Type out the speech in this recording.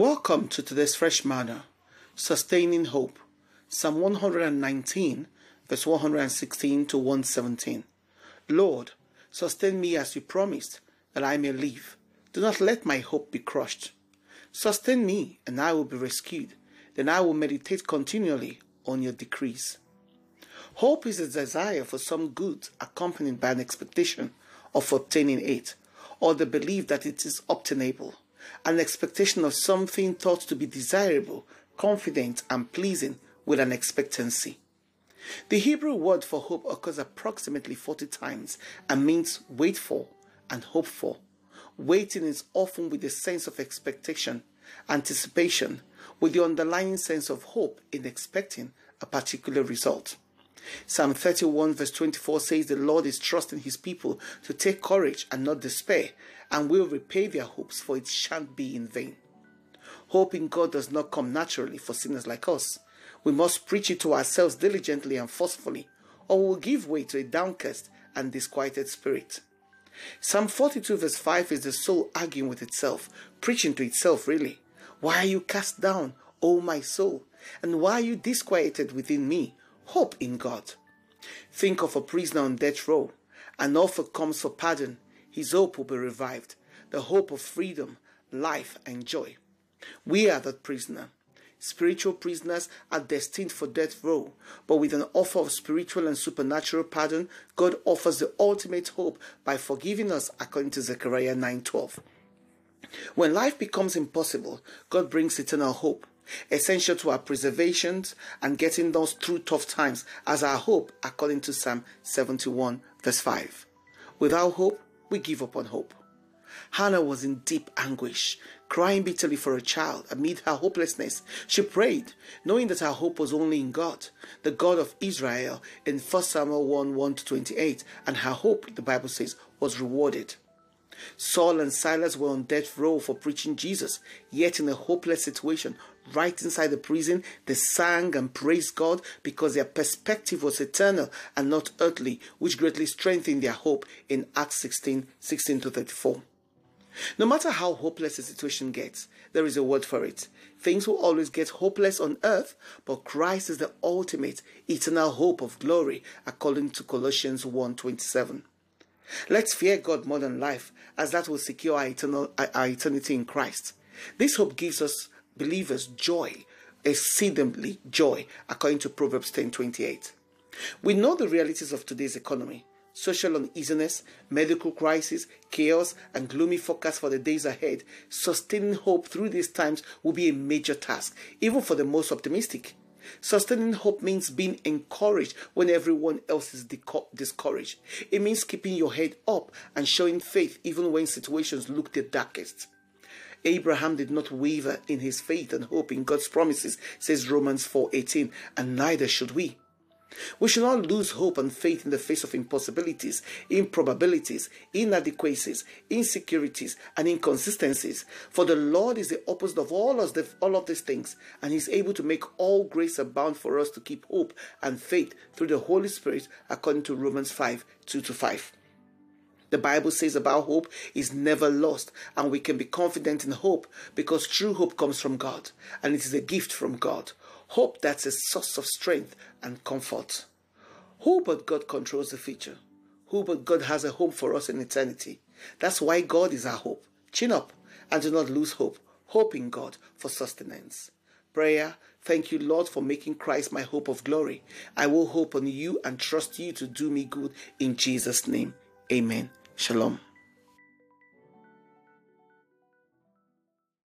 Welcome to today's fresh manna, sustaining hope. Psalm 119, verse 116 to 117. Lord, sustain me as you promised, that I may live. Do not let my hope be crushed. Sustain me, and I will be rescued. Then I will meditate continually on your decrees. Hope is a desire for some good accompanied by an expectation of obtaining it, or the belief that it is obtainable, an expectation of something thought to be desirable, confident, and pleasing with an expectancy. The Hebrew word for hope occurs approximately 40 times and means wait for and hope for. Waiting is often with a sense of expectation, anticipation, with the underlying sense of hope in expecting a particular result. Psalm 31 verse 24 says the Lord is trusting his people to take courage and not despair and will repay their hopes for it shan't be in vain. Hope in God does not come naturally for sinners like us. We must preach it to ourselves diligently and forcefully, or we will give way to a downcast and disquieted spirit. Psalm 42 verse 5 is the soul arguing with itself, preaching to itself really. Why are you cast down, O my soul? And why are you disquieted within me? Hope in God. Think of a prisoner on death row. An offer comes for pardon. His hope will be revived. The hope of freedom, life, and joy. We are that prisoner. Spiritual prisoners are destined for death row, but with an offer of spiritual and supernatural pardon, God offers the ultimate hope by forgiving us according to Zechariah 9:12. When life becomes impossible, God brings eternal hope, essential to our preservation and getting us through tough times as our hope according to Psalm 71 verse 5. Without hope, we give up on hope. Hannah was in deep anguish, crying bitterly for a child amid her hopelessness. She prayed, knowing that her hope was only in God, the God of Israel, in 1 Samuel 1 1 to 28, and her hope, the Bible says, was rewarded. Saul and Silas were on death row for preaching Jesus, yet in a hopeless situation, right inside the prison, they sang and praised God because their perspective was eternal and not earthly, which greatly strengthened their hope in Acts 16 16 to 34. No matter how hopeless a situation gets, there is a word for it. Things will always get hopeless on earth, but Christ is the ultimate eternal hope of glory, according to Colossians 1:27. Let's fear God more than life, as that will secure our, eternal, our eternity in Christ. This hope gives us believers joy, exceedingly joy, according to Proverbs 10:28. We know the realities of today's economy social uneasiness, medical crisis, chaos, and gloomy forecast for the days ahead, sustaining hope through these times will be a major task, even for the most optimistic. Sustaining hope means being encouraged when everyone else is discouraged. It means keeping your head up and showing faith even when situations look the darkest. Abraham did not waver in his faith and hope in God's promises, says Romans 4:18, and neither should we. We should not lose hope and faith in the face of impossibilities, improbabilities, inadequacies, insecurities, and inconsistencies. For the Lord is the opposite of all of, all of these things, and He's able to make all grace abound for us to keep hope and faith through the Holy Spirit, according to Romans 5 2 to 5. The Bible says about hope is never lost, and we can be confident in hope because true hope comes from God, and it is a gift from God. Hope that's a source of strength and comfort. Who but God controls the future? Who but God has a home for us in eternity? That's why God is our hope. Chin up and do not lose hope. Hope in God for sustenance. Prayer, thank you, Lord, for making Christ my hope of glory. I will hope on you and trust you to do me good in Jesus' name. Amen. Shalom.